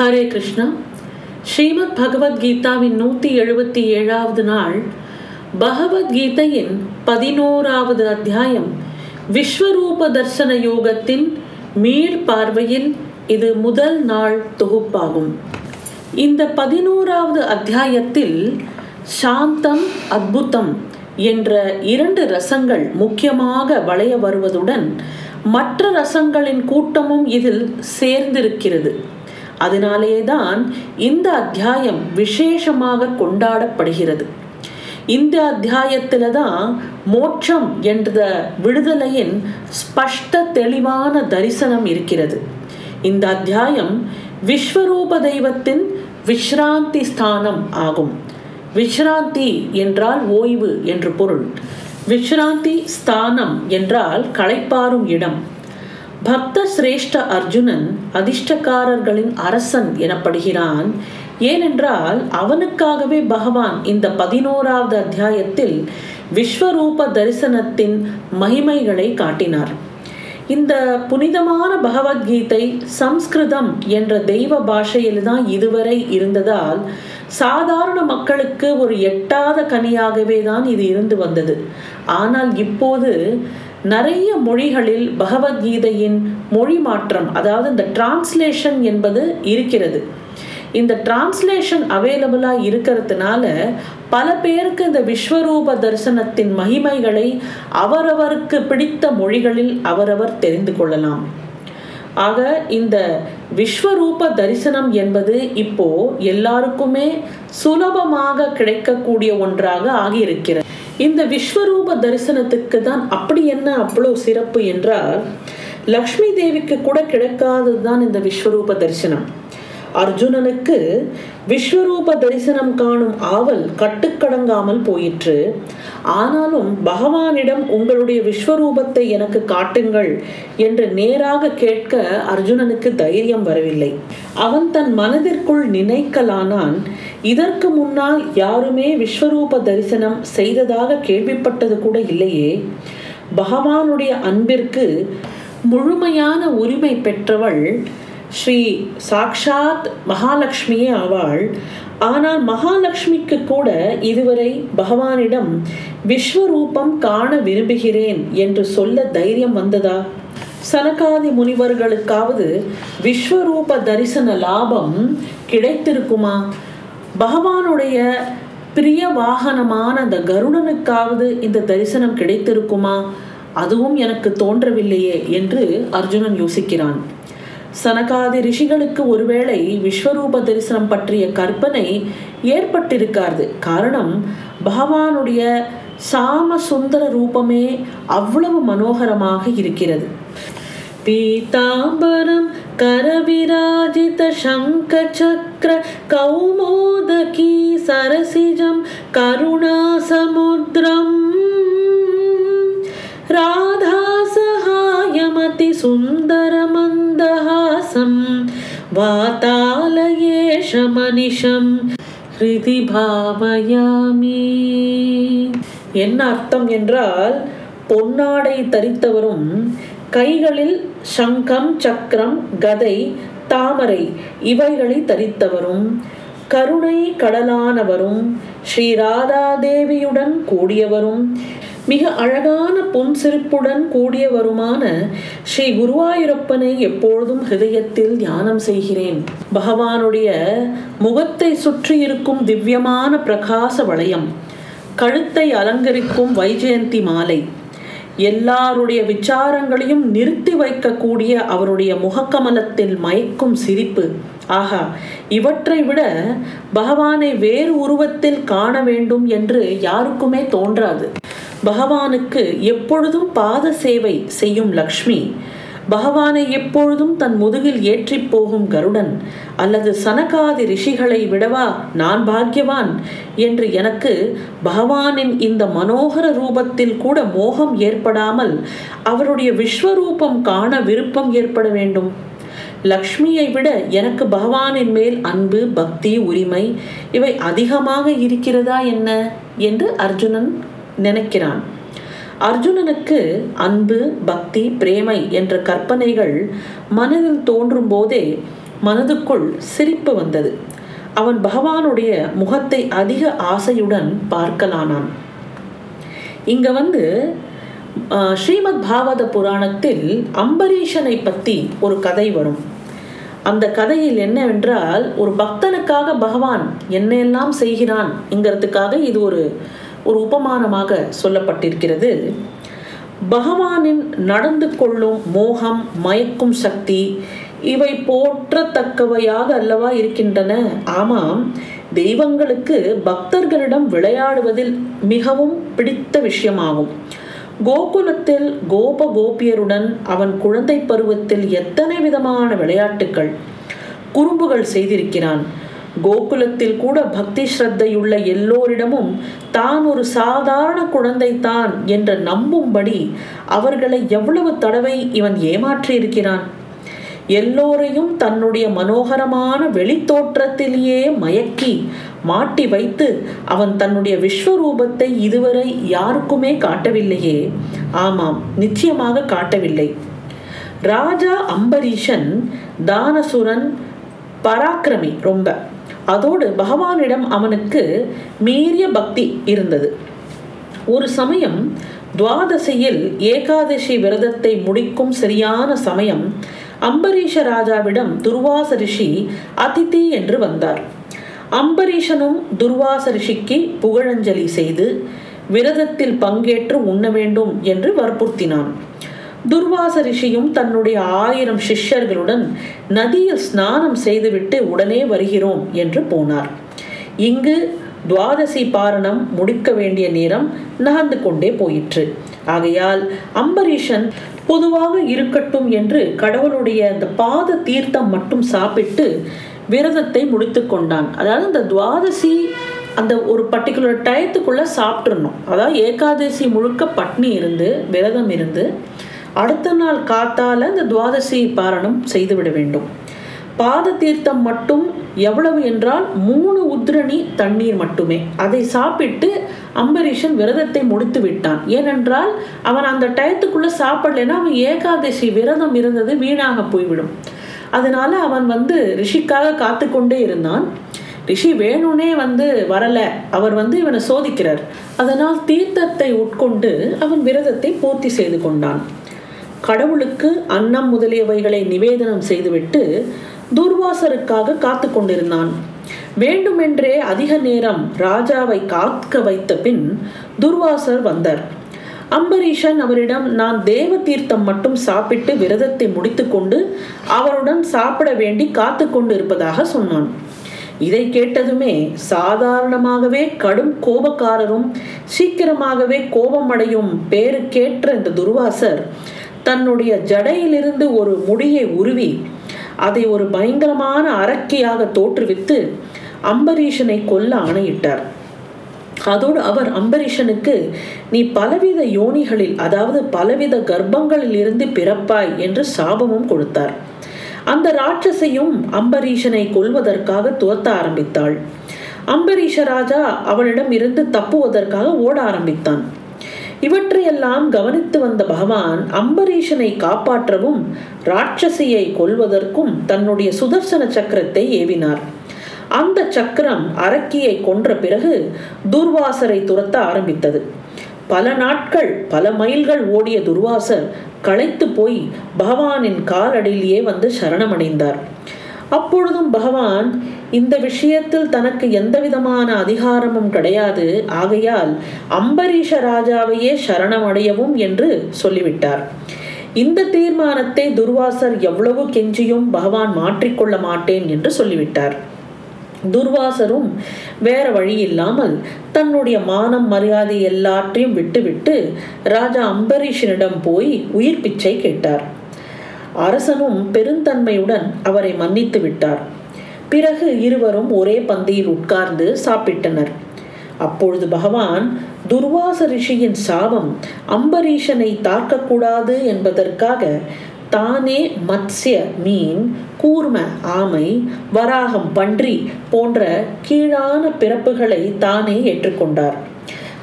ஹரே கிருஷ்ணா. ஸ்ரீமத் பகவத்கீதாவின் நூற்றி எழுபத்தி ஏழாவது நாள் பகவத்கீதையின் பதினோராவது அத்தியாயம் விஸ்வரூப தர்சன யோகத்தின் மீள் பார்வையில் இது முதல் நாள் தொகுப்பாகும். இந்த பதினோராவது அத்தியாயத்தில் சாந்தம் அத்புதம் என்ற இரண்டு ரசங்கள் முக்கியமாக வளைய வருவதுடன் மற்ற ரசங்களின் கூட்டமும் இதில் சேர்ந்திருக்கிறது. அதனாலேதான் இந்த அத்தியாயம் விசேஷமாக கொண்டாடப்படுகிறது. இந்த அத்தியாயத்தில் தான் மோட்சம் என்ற விடுதலையின் ஸ்பஷ்ட தெளிவான தரிசனம் இருக்கிறது. இந்த அத்தியாயம் விஸ்வரூப தெய்வத்தின் விஸ்ராந்தி ஸ்தானம் ஆகும். விஸ்ராந்தி என்றால் ஓய்வு என்று பொருள். விஸ்ராந்தி ஸ்தானம் என்றால் களைப்பாறும் இடம். பக்த சிரேஷ்ட அர்ஜுனன் அதிர்ஷ்டக்காரர்களின் அரசன் எனப்படுகிறான். ஏனென்றால் அவனுக்காகவே பகவான் இந்த பதினோராவது அத்தியாயத்தில் விஸ்வரூப தரிசனத்தின் மகிமைகளை காட்டினார். இந்த புனிதமான பகவத்கீதை சம்ஸ்கிருதம் என்ற தெய்வ பாஷையில்தான் இதுவரை இருந்ததால் சாதாரண மக்களுக்கு ஒரு எட்டாத கனியாகவே தான் இது இருந்து வந்தது. ஆனால் இப்போது நிறைய மொழிகளில் பகவத்கீதையின் மொழி மாற்றம் அதாவது இந்த டிரான்ஸ்லேஷன் என்பது இருக்கிறது. இந்த டிரான்ஸ்லேஷன் அவைலபிளாக இருக்கிறதுனால பல பேருக்கு இந்த விஸ்வரூப தரிசனத்தின் மகிமைகளை அவரவருக்கு பிடித்த மொழிகளில் அவரவர் தெரிந்து கொள்ளலாம். ஆக இந்த விஸ்வரூப தரிசனம் என்பது இப்போ எல்லாருக்குமே சுலபமாக கிடைக்கக்கூடிய ஒன்றாக ஆகியிருக்கிறது. இந்த விஸ்வரூப தரிசனத்துக்கு தான் அப்படி என்ன அவ்வளோ சிறப்பு என்றால் லக்ஷ்மி தேவிக்கு கூட கிடைக்காதது தான் இந்த விஸ்வரூப தரிசனம். அர்ஜுனனுக்கு விஸ்வரூப தரிசனம் காணும் ஆவல் கட்டுக்கடங்காமல் போயிற்று. ஆனாலும் பகவானிடம் உங்களுடைய விஸ்வரூபத்தை எனக்கு காட்டுங்கள் என்று நேராக கேட்க அர்ஜுனனுக்கு தைரியம் வரவில்லை. அவன் தன் மனதிற்குள் நினைக்கலானான் இதற்கு முன்னால் யாருமே விஸ்வரூப தரிசனம் செய்ததாக கேள்விப்பட்டது கூட இல்லையே. பகவானுடைய அன்பிற்கு முழுமையான உரிமை பெற்றவள் ஸ்ரீ சாக்ஷாத் மகாலட்சுமியே ஆவாள். ஆனால் மகாலட்சுமிக்கு கூட இதுவரை பகவானிடம் விஸ்வரூபம் காண விரும்புகிறேன் என்று சொல்ல தைரியம் வந்ததா? சனகாதி முனிவர்களுக்காவது விஸ்வரூப தரிசன லாபம் கிடைத்திருக்குமா? பகவானுடைய பிரிய வாகனமான அந்த கருடனுக்காவது இந்த தரிசனம் கிடைத்திருக்குமா? அதுவும் எனக்கு தோன்றவில்லையே என்று அர்ஜுனன் யோசிக்கிறான். சனகாதி ரிஷிகளுக்கு ஒருவேளை விஸ்வரூப தரிசனம் பற்றிய கற்பனை ஏற்பட்டிருக்காது. காரணம் பகவானுடைய சாம சுந்தர ரூபமே அவ்வளவு மனோகரமாக இருக்கிறது. பீதாம்பரம் கரவிராஜித சங்க சக்கர கௌமோதகி சரசிஜம் கருணா சமுத்திரம் வாதாலயேஷமனிஷம் ஹிருதி பாவயாமி. என்ன அர்த்தம் என்றால் பொன்னாடை தரித்தவரும் கைகளில் சங்கம் சக்கரம் கதை தாமரை இவைகளை தரித்தவரும் கருணை கடலானவரும் ஸ்ரீ ராதாதேவியுடன் கூடியவரும் மிக அழகான பொன் புன்சிரிப்புடன் கூடியவருமான ஸ்ரீ குருவாயூரப்பனை எப்பொழுதும் ஹிருதயத்தில் தியானம் செய்கிறேன். பகவானுடைய முகத்தை சுற்றி இருக்கும் திவ்யமான பிரகாச வளையம் கழுத்தை அலங்கரிக்கும் வைஜெயந்தி மாலை எல்லாருடைய விசாரங்களையும் நிறுத்தி வைக்கக்கூடிய அவருடைய முகக்கமலத்தில் மயக்கும் சிரிப்பு ஆகா இவற்றை விட பகவானை வேறு உருவத்தில் காண வேண்டும் என்று யாருக்குமே தோன்றாது. பகவானுக்கு எப்பொழுதும் பாத சேவை செய்யும் லக்ஷ்மி பகவானை எப்பொழுதும் தன் முதுகில் ஏற்றி போகும் கருடன் அல்லது சனகாதி ரிஷிகளை விடவா நான் பாக்கியவான் என்று எனக்கு பகவானின் இந்த மனோகர ரூபத்தில் கூட மோகம் ஏற்படாமல் அவருடைய விஸ்வரூபம் காண விருப்பம் ஏற்பட வேண்டும். லக்ஷ்மியை விட எனக்கு பகவானின் மேல் அன்பு பக்தி உரிமை இவை அதிகமாக இருக்கிறதா என்ன? என்று அர்ஜுனன் நினைக்கிறான். அர்ஜுனனுக்கு அன்பு பக்தி பிரேமை என்ற கற்பனைகள் மனதில் தோன்றும் போதே மனதுக்குள் சிரிப்பு வந்தது. அவன் பகவானுடைய முகத்தை அதிக ஆசையுடன் பார்க்கலானான். இங்க வந்து ஸ்ரீமத் பாகவத புராணத்தில் அம்பரீஷனை பற்றி ஒரு கதை வரும். அந்த கதையில் என்னவென்றால் ஒரு பக்தனுக்காக பகவான் என்னெல்லாம் செய்கிறான் என்கிறதுக்காக இது ஒரு ஒரு உபமானமாக சொல்லப்பட்டிருக்கிறது. பகவானின் நடந்து கொள்ளும் மோகம் மயக்கும் சக்தி இவை போற்றத்தக்கவையாக அல்லவா இருக்கின்றன? ஆமாம் தெய்வங்களுக்கு பக்தர்களிடம் விளையாடுவதில் மிகவும் பிடித்த விஷயமாகும். கோகுலத்தில் கோப கோபியருடன் அவன் குழந்தை பருவத்தில் எத்தனை விதமான விளையாட்டுக்கள் குறும்புகள் செய்திருக்கிறான். கோகுலத்தில் கூட பக்தி ஸ்ரத்தையுள்ள எல்லோரிடமும் தான் ஒரு சாதாரண குழந்தைதான் என்று நம்பும்படி அவர்களை எவ்வளவு தடவை இவன் ஏமாற்றியிருக்கிறான். எல்லோரையும் தன்னுடைய மனோகரமான வெளித்தோற்றத்திலேயே மயக்கி மாட்டி வைத்து அவன் தன்னுடைய விஸ்வரூபத்தை இதுவரை யாருக்குமே காட்டவில்லையே. ஆமாம் நிச்சயமாக காட்டவில்லை. ராஜா அம்பரீஷன் தானசுரன் பராக்கிரமி ரொம்ப. அதோடு பகவானிடம் அவனுக்கு மீறிய பக்தி இருந்தது. ஒரு சமயம் துவாதசியில் ஏகாதசி விரதத்தை முடிக்கும் சரியான சமயம் அம்பரீஷ ராஜாவிடம் துர்வாச ரிஷி அதிதி என்று வந்தார். அம்பரீஷனும் துர்வாச ரிஷிக்கு புகழஞ்சலி செய்து விரதத்தில் பங்கேற்று உண்ண வேண்டும் என்று வற்புறுத்தினான். துர்வாச ரிஷியும் தன்னுடைய ஆயிரம் சிஷ்யர்களுடன் நதியில் ஸ்நானம் செய்துவிட்டு உடனே வருகிறோம் என்று போனார். இங்கு துவாதசி பாரணம் முடிக்க வேண்டிய நேரம் நகர்ந்து கொண்டே போயிற்று. ஆகையால் அம்பரீஷன் பொதுவாக இருக்கட்டும் என்று கடவுளுடைய அந்த பாத தீர்த்தம் மட்டும் சாப்பிட்டு விரதத்தை முடித்து கொண்டான். அதாவது அந்த துவாதசி அந்த ஒரு பர்டிகுலர் டயத்துக்குள்ள சாப்பிட்றணும் அதாவது ஏகாதசி முழுக்க பட்னி இருந்து விரதம் இருந்து அடுத்த நாள் காத்தால அந்த துவாதசி பாரணம் செய்துவிட வேண்டும். பாத தீர்த்தம் மட்டும் எவ்வளவு என்றால் மூணு உத்ரணி தண்ணீர் மட்டுமே. அதை சாப்பிட்டு அம்பரீஷன் விரதத்தை முடித்து விட்டான். ஏனென்றால் அவன் அந்த டயத்துக்குள்ள சாப்பிடலைன்னா அவன் ஏகாதசி விரதம் இருந்தது வீணாக போய்விடும். அதனால அவன் வந்து ரிஷிக்காக காத்து கொண்டே இருந்தான். ரிஷி வேணும்னே வந்து வரல. அவர் வந்து இவனை சோதிக்கிறார். அதனால் தீர்த்தத்தை உட்கொண்டு அவன் விரதத்தை பூர்த்தி செய்து கொண்டான். கடவுளுக்கு அன்னம் முதலியவைகளை நிவேதனம் செய்துவிட்டு துர்வாசருக்காக காத்து கொண்டிருந்தான் வேண்டுமென்றே அதிக நேரம் ராஜாவை காக்க வைத்த பின் துர்வாசர் வந்தார். அம்பரீஷன் அவரிடம் நான் தேவ தீர்த்தம் மட்டும் சாப்பிட்டு விரதத்தை முடித்துக்கொண்டு அவருடன் சாப்பிட வேண்டி காத்து கொண்டு இருப்பதாக சொன்னான். இதை கேட்டதுமே சாதாரணமாகவே கடும் கோபக்காரரும் சீக்கிரமாகவே கோபமடையும் பேருக்கேற்ற இந்த துர்வாசர் தன்னுடைய ஜடையிலிருந்து ஒரு முடியை உருவி அதை ஒரு பயங்கரமான அரக்கியாக தோற்றுவித்து அம்பரீஷனை கொல்ல ஆணையிட்டார். அதோடு அவர் அம்பரீஷனுக்கு நீ பலவித யோனிகளில் அதாவது பலவித கர்ப்பங்களில் இருந்து பிறப்பாய் என்று சாபமும் கொடுத்தார். அந்த ராட்சசையும் அம்பரீஷனை கொல்வதற்காக துரத்த ஆரம்பித்தாள். அம்பரீஷ ராஜா அவளிடம் இருந்து தப்புவதற்காக ஓட ஆரம்பித்தான். இவற்றையெல்லாம் கவனித்து வந்த பகவான் அம்பரீஷனை காப்பாற்றவும் ராட்சசியை கொல்வதற்கும் தன்னுடைய சுதர்சன சக்கரத்தை ஏவினார். அந்த சக்கரம் அரக்கியை கொன்ற பிறகு துர்வாசரை துரத்த ஆரம்பித்தது. பல நாட்கள் பல மைல்கள் ஓடிய துர்வாசர் களைத்து போய் பகவானின் காலடியிலேயே வந்து சரணமடைந்தார். அப்பொழுதும் பகவான் இந்த விஷயத்தில் தனக்கு எந்த விதமான அதிகாரமும் கிடையாது. ஆகையால் அம்பரீஷ ராஜாவையே சரணமடையவும் என்று சொல்லிவிட்டார். இந்த தீர்மானத்தை துர்வாசர் எவ்வளவு கெஞ்சியும் பகவான் மாற்றிக்கொள்ள மாட்டேன் என்று சொல்லிவிட்டார். துர்வாசரும் வேற வழி இல்லாமல் தன்னுடைய மானம் மரியாதை எல்லாற்றையும் விட்டுவிட்டு ராஜா அம்பரீஷனிடம் போய் உயிர் பிச்சை கேட்டார். அரசனும் பெருந்தன்மையுடன் அவரை மன்னித்து விட்டார். பிறகு இருவரும் ஒரே பந்தியில் உட்கார்ந்து சாப்பிட்டனர். அப்பொழுது பகவான் துர்வாச ரிஷியின் சாபம் அம்பரீஷனை தாக்கக்கூடாது என்பதற்காக தானே மத்ஸ்ய மீன் கூர்ம ஆமை வராகம் பன்றி போன்ற கீழான பிறப்புகளை தானே ஏற்றுக்கொண்டார்.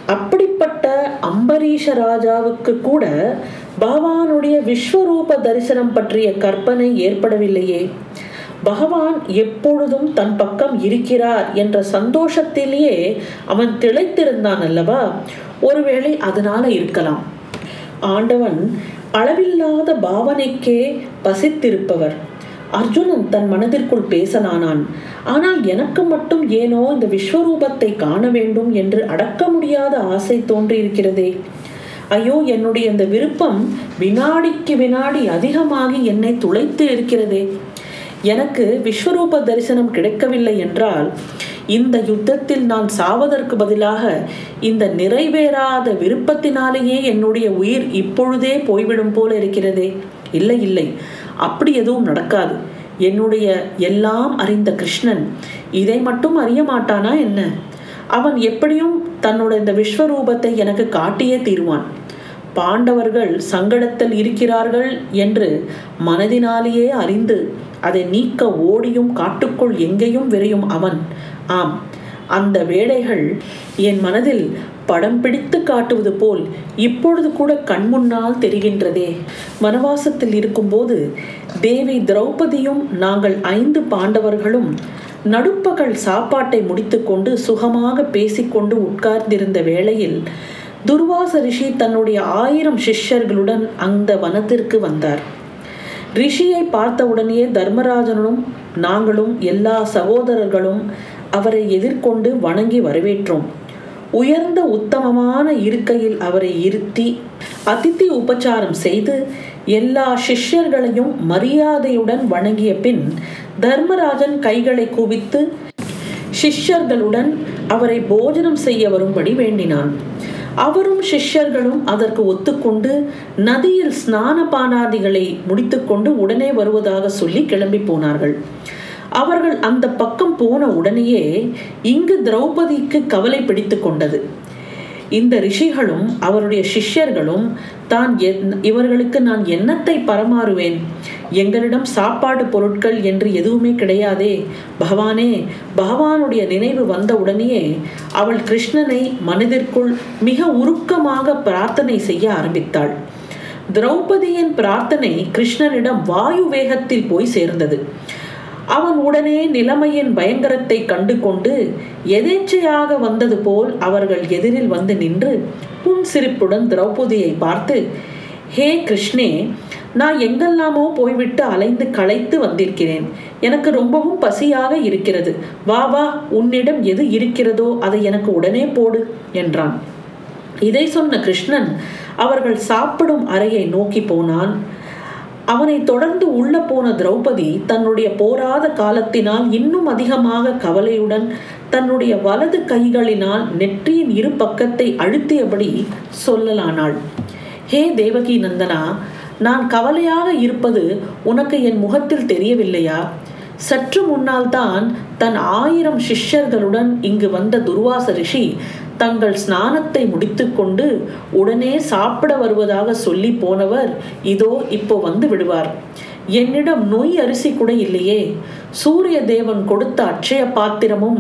அப்படிப்பட்ட அம்பரீஷ ராஜாவுக்கு கூட பகவானுடைய விஸ்வரூப தரிசனம் பற்றிய கற்பனை ஏற்படவில்லையே. பகவான் எப்பொழுதும் தன் பக்கம் இருக்கிறார் என்ற சந்தோஷத்திலேயே அவன் திளைத்திருந்தான் அல்லவா? ஒருவேளை அதனால இருக்கலாம். ஆண்டவன் அளவில்லாத பாவனைக்கே பசித்திருப்பவர். அர்ஜுனன் தன் மனதிற்குள் பேசலானான். ஆனால் எனக்கு மட்டும் ஏனோ இந்த விஸ்வரூபத்தை காண வேண்டும் என்று அடக்க முடியாத ஆசை தோன்றியிருக்கிறதே. ஐயோ என்னுடைய இந்த விருப்பம் வினாடிக்கு வினாடி அதிகமாகி என்னை துளைத்து இருக்கிறதே. எனக்கு விஸ்வரூப தரிசனம் கிடைக்கவில்லை என்றால் இந்த யுத்தத்தில் நான் சாவதற்கு பதிலாக இந்த நிறைவேறாத விருப்பத்தினாலேயே என்னுடைய உயிர் இப்பொழுதே போய்விடும் போல இருக்கிறதே. இல்லை இல்லை. அப்படி எதுவும் நடக்காது. என்னுடைய எல்லாம் அறிந்த கிருஷ்ணன் இதை மட்டும் அறிய மாட்டானா என்ன? அவன் எப்படியும் தன்னோட இந்த விஸ்வரூபத்தை எனக்கு காட்டியே தீருவான். பாண்டவர்கள் சங்கடத்தில் இருக்கிறார்கள் என்று மனதினாலேயே அறிந்து அதை நீக்க ஓடியும் காட்டுக்குள் எங்கேயும் விரையும் அவன். ஆம் அந்த வேடைகள் என் மனதில் படம் பிடித்து காட்டுவது போல் இப்பொழுது கூட கண்முன்னால் தெரிகின்றதே. வனவாசத்தில் இருக்கும்போது தேவி திரௌபதியும் நாங்கள் ஐந்து பாண்டவர்களும் நடுப்பகல் சாப்பாட்டை முடித்துக்கொண்டு சுகமாக பேசிக்கொண்டு உட்கார்ந்திருந்த வேளையில் துர்வாச ரிஷி தன்னுடைய ஆயிரம் சிஷ்யர்களுடன் அந்த வனத்திற்கு வந்தார். ரிஷியை பார்த்தவுடனே தர்மராஜனும் நாங்களும் எல்லா சகோதரர்களும் அவரை எதிர்கொண்டு வணங்கி வரவேற்றோம். உயர்ந்த உத்தமமான இருக்கையில் அவரை இருத்தி அதித்தி உபச்சாரம் செய்து எல்லா சிஷ்யர்களையும் மரியாதையுடன் வணங்கிய பின் தர்மராஜன் கைகளை குவித்து சிஷ்யர்களுடன் அவரை போஜனம் செய்ய வரும்படி வேண்டினான். அவரும் சிஷ்யர்களும் அதற்கு ஒத்துக்கொண்டு நதியில் ஸ்நான பானாதிகளை முடித்துக்கொண்டு உடனே வருவதாக சொல்லி கிளம்பி போனார்கள். அவர்கள் அந்த பக்கம் போன உடனேயே இங்கு திரௌபதிக்கு கவலை பிடித்து கொண்டது. இந்த ரிஷிகளும் அவருடைய சிஷ்யர்களும் தான் இவர்களுக்கு நான் என்னத்தை பரமாறுவேன்? எங்களிடம் சாப்பாடு பொருட்கள் என்று எதுவுமே கிடையாதே. பகவானே பகவானுடைய நினைவு வந்த உடனேயே அவள் கிருஷ்ணனை மனதிற்குள் மிக உருக்கமாக பிரார்த்தனை செய்ய ஆரம்பித்தாள். திரௌபதியின் பிரார்த்தனை கிருஷ்ணனிடம் வாயு வேகத்தில் போய் சேர்ந்தது. அவன் உடனே நிலைமையின் பயங்கரத்தை கண்டு கொண்டு எதேச்சையாக வந்தது போல் அவர்கள் எதிரில் வந்து நின்று புன்சிரிப்புடன் திரௌபதியை பார்த்து ஹே கிருஷ்ணே நான் எங்கெல்லாமோ போய்விட்டு அலைந்து களைத்து வந்திருக்கிறேன். எனக்கு ரொம்பவும் பசியாக இருக்கிறது. வா வா உன்னிடம் எது இருக்கிறதோ அதை எனக்கு உடனே போடு என்றான். இதை சொன்ன கிருஷ்ணன் அவர்கள் சாப்பிடும் அறையை நோக்கி போனான். அவனை தொடர்ந்து உள்ள போன திரௌபதி தன்னுடைய போராத காலத்தினால் இன்னும் அதிகமாக கவலையுடன் தன்னுடைய வலது கைகளினால் நெற்றியின் இரு பக்கத்தை அழுத்தியபடி சொல்லலானாள். ஹே தேவகி நந்தனா நான் கவலையாக இருப்பது உனக்கு என் முகத்தில் தெரியவில்லையா? சற்று முன்னால் தான் தன் ஆயிரம் சிஷ்யர்களுடன் இங்கு வந்த துர்வாச ரிஷி தங்கள் ஸ்நானத்தை முடித்துக்கொண்டு உடனே சாப்பிட வருவதாக சொல்லி போனவர் இதோ இப்போ வந்து விடுவார். என்னிடம் நொய் அரிசி கூட இல்லையே. சூரிய தேவன் கொடுத்த அட்சய பாத்திரமும்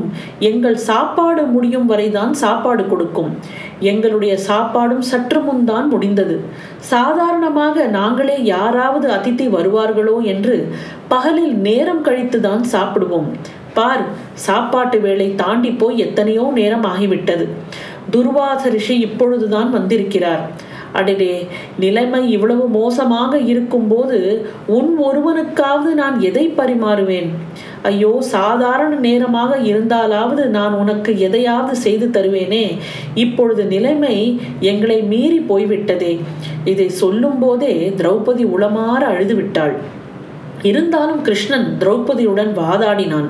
எங்கள் சாப்பாடு முடியும் வரைதான் சாப்பாடு கொடுக்கும். எங்களுடைய சாப்பாடும் சற்று முன் தான் முடிந்தது. சாதாரணமாக நாங்களே யாராவது அதித்தி வருவார்களோ என்று பகலில் நேரம் கழித்து தான் சாப்பிடுவோம். பார் சாப்பாட்டு வேலை தாண்டி போய் எத்தனையோ நேரம் ஆகிவிட்டது. துர்வாச ரிஷி இப்பொழுதுதான் வந்திருக்கிறார். அடடே நிலைமை இவ்வளவு மோசமாக இருக்கும்போது உன் ஒருவனுக்காவது நான் எதை பரிமாறுவேன்? ஐயோ சாதாரண நேரமாக இருந்தாலாவது நான் உனக்கு எதையாவது செய்து தருவேனே. இப்பொழுது நிலைமை எங்களை மீறி போய்விட்டதே. இதை சொல்லும்போதே திரௌபதி உளமாற அழுது விட்டாள் இருந்தாலும் கிருஷ்ணன் திரௌபதியுடன் வாதாடினான்.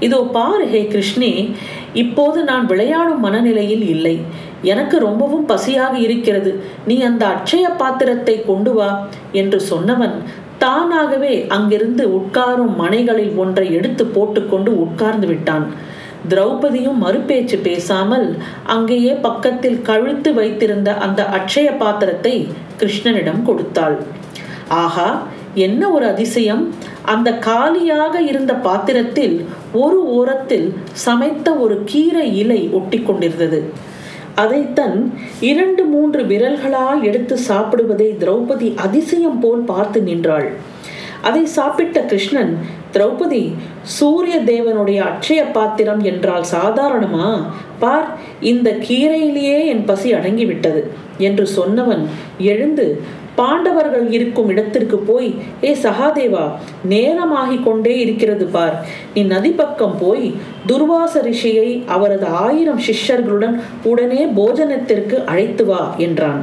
இதோ பார் ஹே கிருஷ்ணே இப்போது நான் விளையாடும் மனநிலையில் இல்லை. எனக்கு ரொம்பவும் பசியாக இருக்கிறது. நீ அந்த அட்சய பாத்திரத்தை கொண்டு வா என்று சொன்னவன் தானாகவே அங்கிருந்து உட்காரும் மனைகளில் ஒன்றை எடுத்து போட்டுக்கொண்டு உட்கார்ந்து விட்டான். திரௌபதியும் மறுபேச்சு பேசாமல் அங்கேயே பக்கத்தில் கழுத்து வைத்திருந்த அந்த அட்சய பாத்திரத்தை கிருஷ்ணனிடம் கொடுத்தாள். ஆஹா என்ன ஒரு அதிசயம்? அந்த காலியாக இருந்த பாத்திரத்தில் ஒரு ஓரத்தில் சமைத்த ஒரு கீரை இலை ஒட்டி கொண்டிருந்தது அதை தன் இரண்டு மூன்று விரல்களால் எடுத்து சாப்பிடுவதை திரௌபதி அதிசயம் போல் பார்த்து நின்றாள். அதை சாப்பிட்ட கிருஷ்ணன் திரௌபதி சூரிய தேவனுடைய அட்சய பாத்திரம் என்றால் சாதாரணமா? பார் இந்த கீரையிலேயே என் பசி அடங்கிவிட்டது என்று சொன்னவன் எழுந்து பாண்டவர்கள் இருக்கும் இடத்திற்கு போய் ஏ சகாதேவா நேரமாகிக் கொண்டே இருக்கிறது பார். நீ நதி பக்கம் போய் துர்வாச ரிஷியை அவரது ஆயிரம் சிஷ்யர்களுடன் உடனே போஜனத்திற்கு அழைத்து வா என்றான்.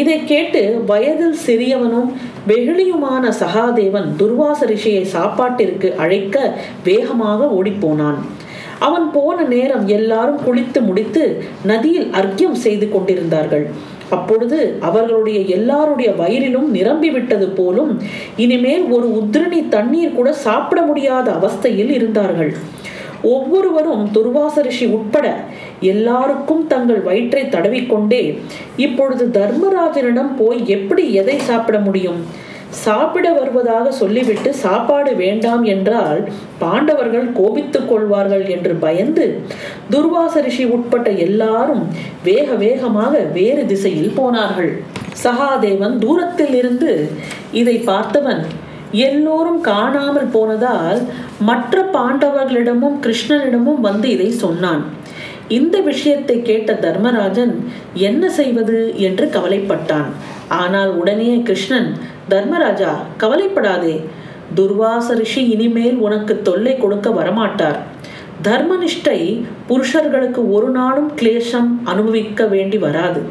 இதை கேட்டு வயதில் சிறியவனும் வெகுளியுமான சகாதேவன் துர்வாச ரிஷியை சாப்பாட்டிற்கு அழைக்க வேகமாக ஓடிப்போனான். அவன் போன நேரம் எல்லாரும் குளித்து முடித்து நதியில் அர்க்கியம் செய்து கொண்டிருந்தார்கள். அப்பொழுது அவர்களுடைய எல்லாருடைய வயிறிலும் நிரம்பி விட்டது போலும் இனிமேல் ஒரு உத்ரணி தண்ணீர் கூட சாப்பிட முடியாத அவஸ்தையில் இருந்தார்கள். ஒவ்வொருவரும் துர்வாச ரிஷி உட்பட எல்லாருக்கும் தங்கள் வயிற்றை தடவிக்கொண்டே இப்பொழுது தர்மராஜனிடம் போய் எப்படி எதை சாப்பிட முடியும்? சாப்பிட வருவதாக சொல்லிவிட்டு சாப்பாடு வேண்டாம் என்றால் பாண்டவர்கள் கோபித்துக் கொள்வார்கள் என்று பயந்து துர்வாச ரிஷி உட்பட்ட எல்லாரும் வேக வேகமாக வேறு திசையில் போனார்கள். சகாதேவன் தூரத்தில் இருந்து இதை பார்த்தவன் எல்லோரும் காணாமல் போனதால் மற்ற பாண்டவர்களிடமும் கிருஷ்ணனிடமும் வந்து இதை சொன்னான். இந்த விஷயத்தை கேட்ட தர்மராஜன் என்ன செய்வது? என்று கவலைப்பட்டான். ஆனால் உடனே கிருஷ்ணன் தர்மராஜா கவலைப்படாதே. துர்வாச ரிஷி இனிமேல் உனக்கு தொல்லை கொடுக்க வரமாட்டார். தர்மனிஷ்டை புருஷர்களுக்கு ஒரு நாளும் கிளேசம் அனுபவிக்க வேண்டி வராது.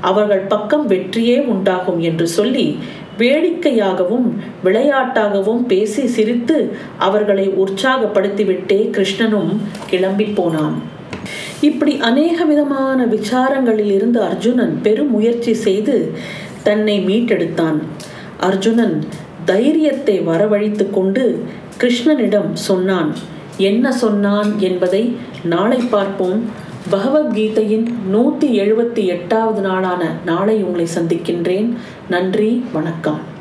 அவர்கள் பக்கம் வெற்றியே உண்டாகும் என்று சொல்லி வேடிக்கையாகவும் விளையாட்டாகவும் பேசி சிரித்து அவர்களை உற்சாகப்படுத்திவிட்டே கிருஷ்ணனும் கிளம்பி போனான். இப்படி அநேக விதமான விசாரங்களில் இருந்து அர்ஜுனன் பெரும் முயற்சி செய்து தன்னை மீட்டெடுத்தான். அர்ஜுனன் தைரியத்தை வரவழைத்து கொண்டு கிருஷ்ணனிடம் சொன்னான். என்ன சொன்னான் என்பதை நாளை பார்ப்போம். பகவத்கீதையின் நூற்றி எழுபத்தி எட்டாவது நாளான நாளை உங்களை சந்திக்கின்றேன். நன்றி வணக்கம்.